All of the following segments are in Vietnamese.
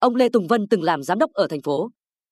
Ông Lê Tùng Vân từng làm giám đốc ở thành phố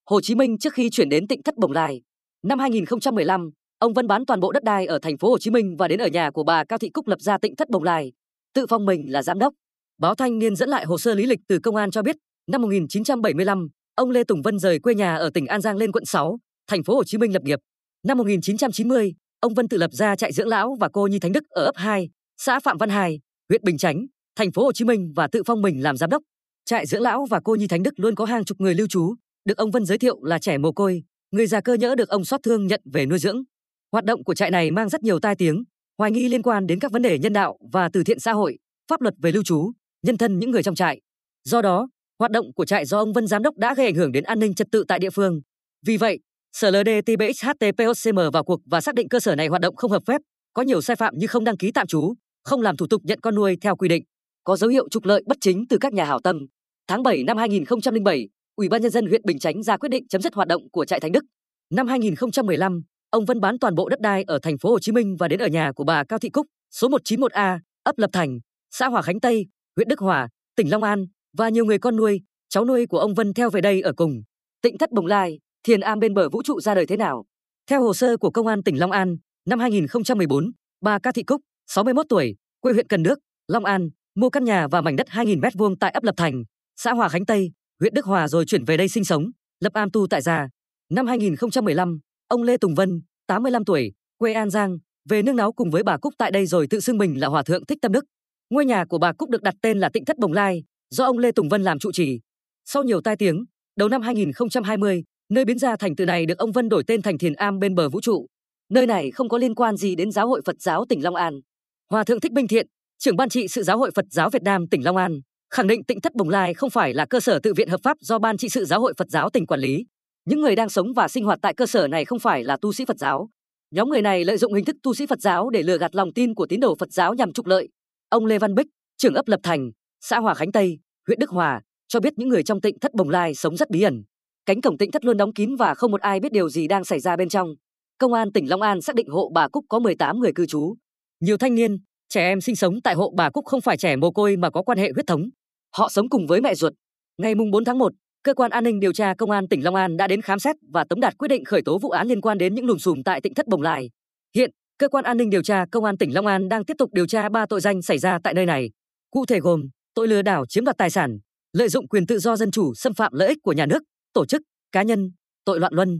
Hồ Chí Minh trước khi chuyển đến Tỉnh Thất Bồng Lai. Năm 2015, ông Vân bán toàn bộ đất đai ở thành phố Hồ Chí Minh và đến ở nhà của bà Cao Thị Cúc lập ra Tỉnh Thất Bồng Lai, tự phong mình là giám đốc. Báo Thanh niên dẫn lại hồ sơ lý lịch từ công an cho biết, năm 1975, ông Lê Tùng Vân rời quê nhà ở tỉnh An Giang lên quận 6, thành phố Hồ Chí Minh lập nghiệp. Năm 1990, ông Vân tự lập ra trại dưỡng lão và cô nhi Thánh Đức ở ấp 2, xã Phạm Văn Hải, huyện Bình Chánh, thành phố Hồ Chí Minh và tự phong mình làm giám đốc. Trại dưỡng lão và cô nhi Thánh Đức luôn có hàng chục người lưu trú, được ông Vân giới thiệu là trẻ mồ côi, người già cơ nhỡ được ông xót thương nhận về nuôi dưỡng. Hoạt động của trại này mang rất nhiều tai tiếng, hoài nghi liên quan đến các vấn đề nhân đạo và từ thiện xã hội, pháp luật về lưu trú, nhân thân những người trong trại. Do đó, hoạt động của trại do ông Vân giám đốc đã gây ảnh hưởng đến an ninh trật tự tại địa phương. Vì vậy, Sở LDTBXHTPOCM vào cuộc và xác định cơ sở này hoạt động không hợp phép, có nhiều sai phạm như không đăng ký tạm trú, không làm thủ tục nhận con nuôi theo quy định, có dấu hiệu trục lợi bất chính từ các nhà hảo tâm. Tháng 7 năm 2007, Ủy ban nhân dân huyện Bình Chánh ra quyết định chấm dứt hoạt động của trại Thánh Đức. Năm 2015, ông Vân bán toàn bộ đất đai ở thành phố Hồ Chí Minh và đến ở nhà của bà Cao Thị Cúc, số 191A, ấp Lập Thành, xã Hòa Khánh Tây, huyện Đức Hòa, tỉnh Long An và nhiều người con nuôi, cháu nuôi của ông Vân theo về đây ở cùng. Tịnh thất Bồng Lai, thiền am bên bờ vũ trụ ra đời thế nào? Theo hồ sơ của công an tỉnh Long An, năm 2014, bà Cao Thị Cúc, 61 tuổi, quê huyện Cần Đước, Long An, mua căn nhà và mảnh đất 2.000 m2 tại ấp Lập Thành, xã Hòa Khánh Tây, huyện Đức Hòa rồi chuyển về đây sinh sống, lập am tu tại gia. Năm 2015, ông Lê Tùng Vân, 85 tuổi, quê An Giang, về nương náu cùng với bà Cúc tại đây rồi tự xưng mình là Hòa thượng Thích Tâm Đức. Ngôi nhà của bà Cúc được đặt tên là Tịnh Thất Bồng Lai, do ông Lê Tùng Vân làm trụ trì. Sau nhiều tai tiếng, đầu năm 2020, nơi biến ra thành từ này được ông Vân đổi tên thành Thiền Am bên bờ vũ trụ. Nơi này không có liên quan gì đến Giáo hội Phật giáo tỉnh Long An. Hòa thượng Thích Minh Thiện, trưởng ban trị sự Giáo hội Phật giáo Việt Nam tỉnh Long An, khẳng định Tịnh Thất Bồng Lai không phải là cơ sở tự viện hợp pháp do ban trị sự Giáo hội Phật giáo tỉnh quản lý. Những người đang sống và sinh hoạt tại cơ sở này không phải là tu sĩ Phật giáo. Nhóm người này lợi dụng hình thức tu sĩ Phật giáo để lừa gạt lòng tin của tín đồ Phật giáo nhằm trục lợi. Ông Lê Văn Bích, trưởng ấp Lập Thành, xã Hòa Khánh Tây, huyện Đức Hòa, cho biết những người trong Tịnh Thất Bồng Lai sống rất bí ẩn. Cánh cổng Tịnh Thất luôn đóng kín và không một ai biết điều gì đang xảy ra bên trong. Công an tỉnh Long An xác định hộ bà Cúc có 18 người cư trú. Nhiều thanh niên, trẻ em sinh sống tại hộ bà Cúc không phải trẻ mồ côi mà có quan hệ huyết thống. Họ sống cùng với mẹ ruột. Ngày 4 tháng 1, cơ quan an ninh điều tra công an tỉnh Long An đã đến khám xét và tống đạt quyết định khởi tố vụ án liên quan đến những lùm xùm tại Tịnh Thất Bồng Lai. Hiện, cơ quan an ninh điều tra công an tỉnh Long An đang tiếp tục điều tra ba tội danh xảy ra tại nơi này. Cụ thể gồm tội lừa đảo chiếm đoạt tài sản, lợi dụng quyền tự do dân chủ xâm phạm lợi ích của nhà nước, tổ chức, cá nhân, tội loạn luân,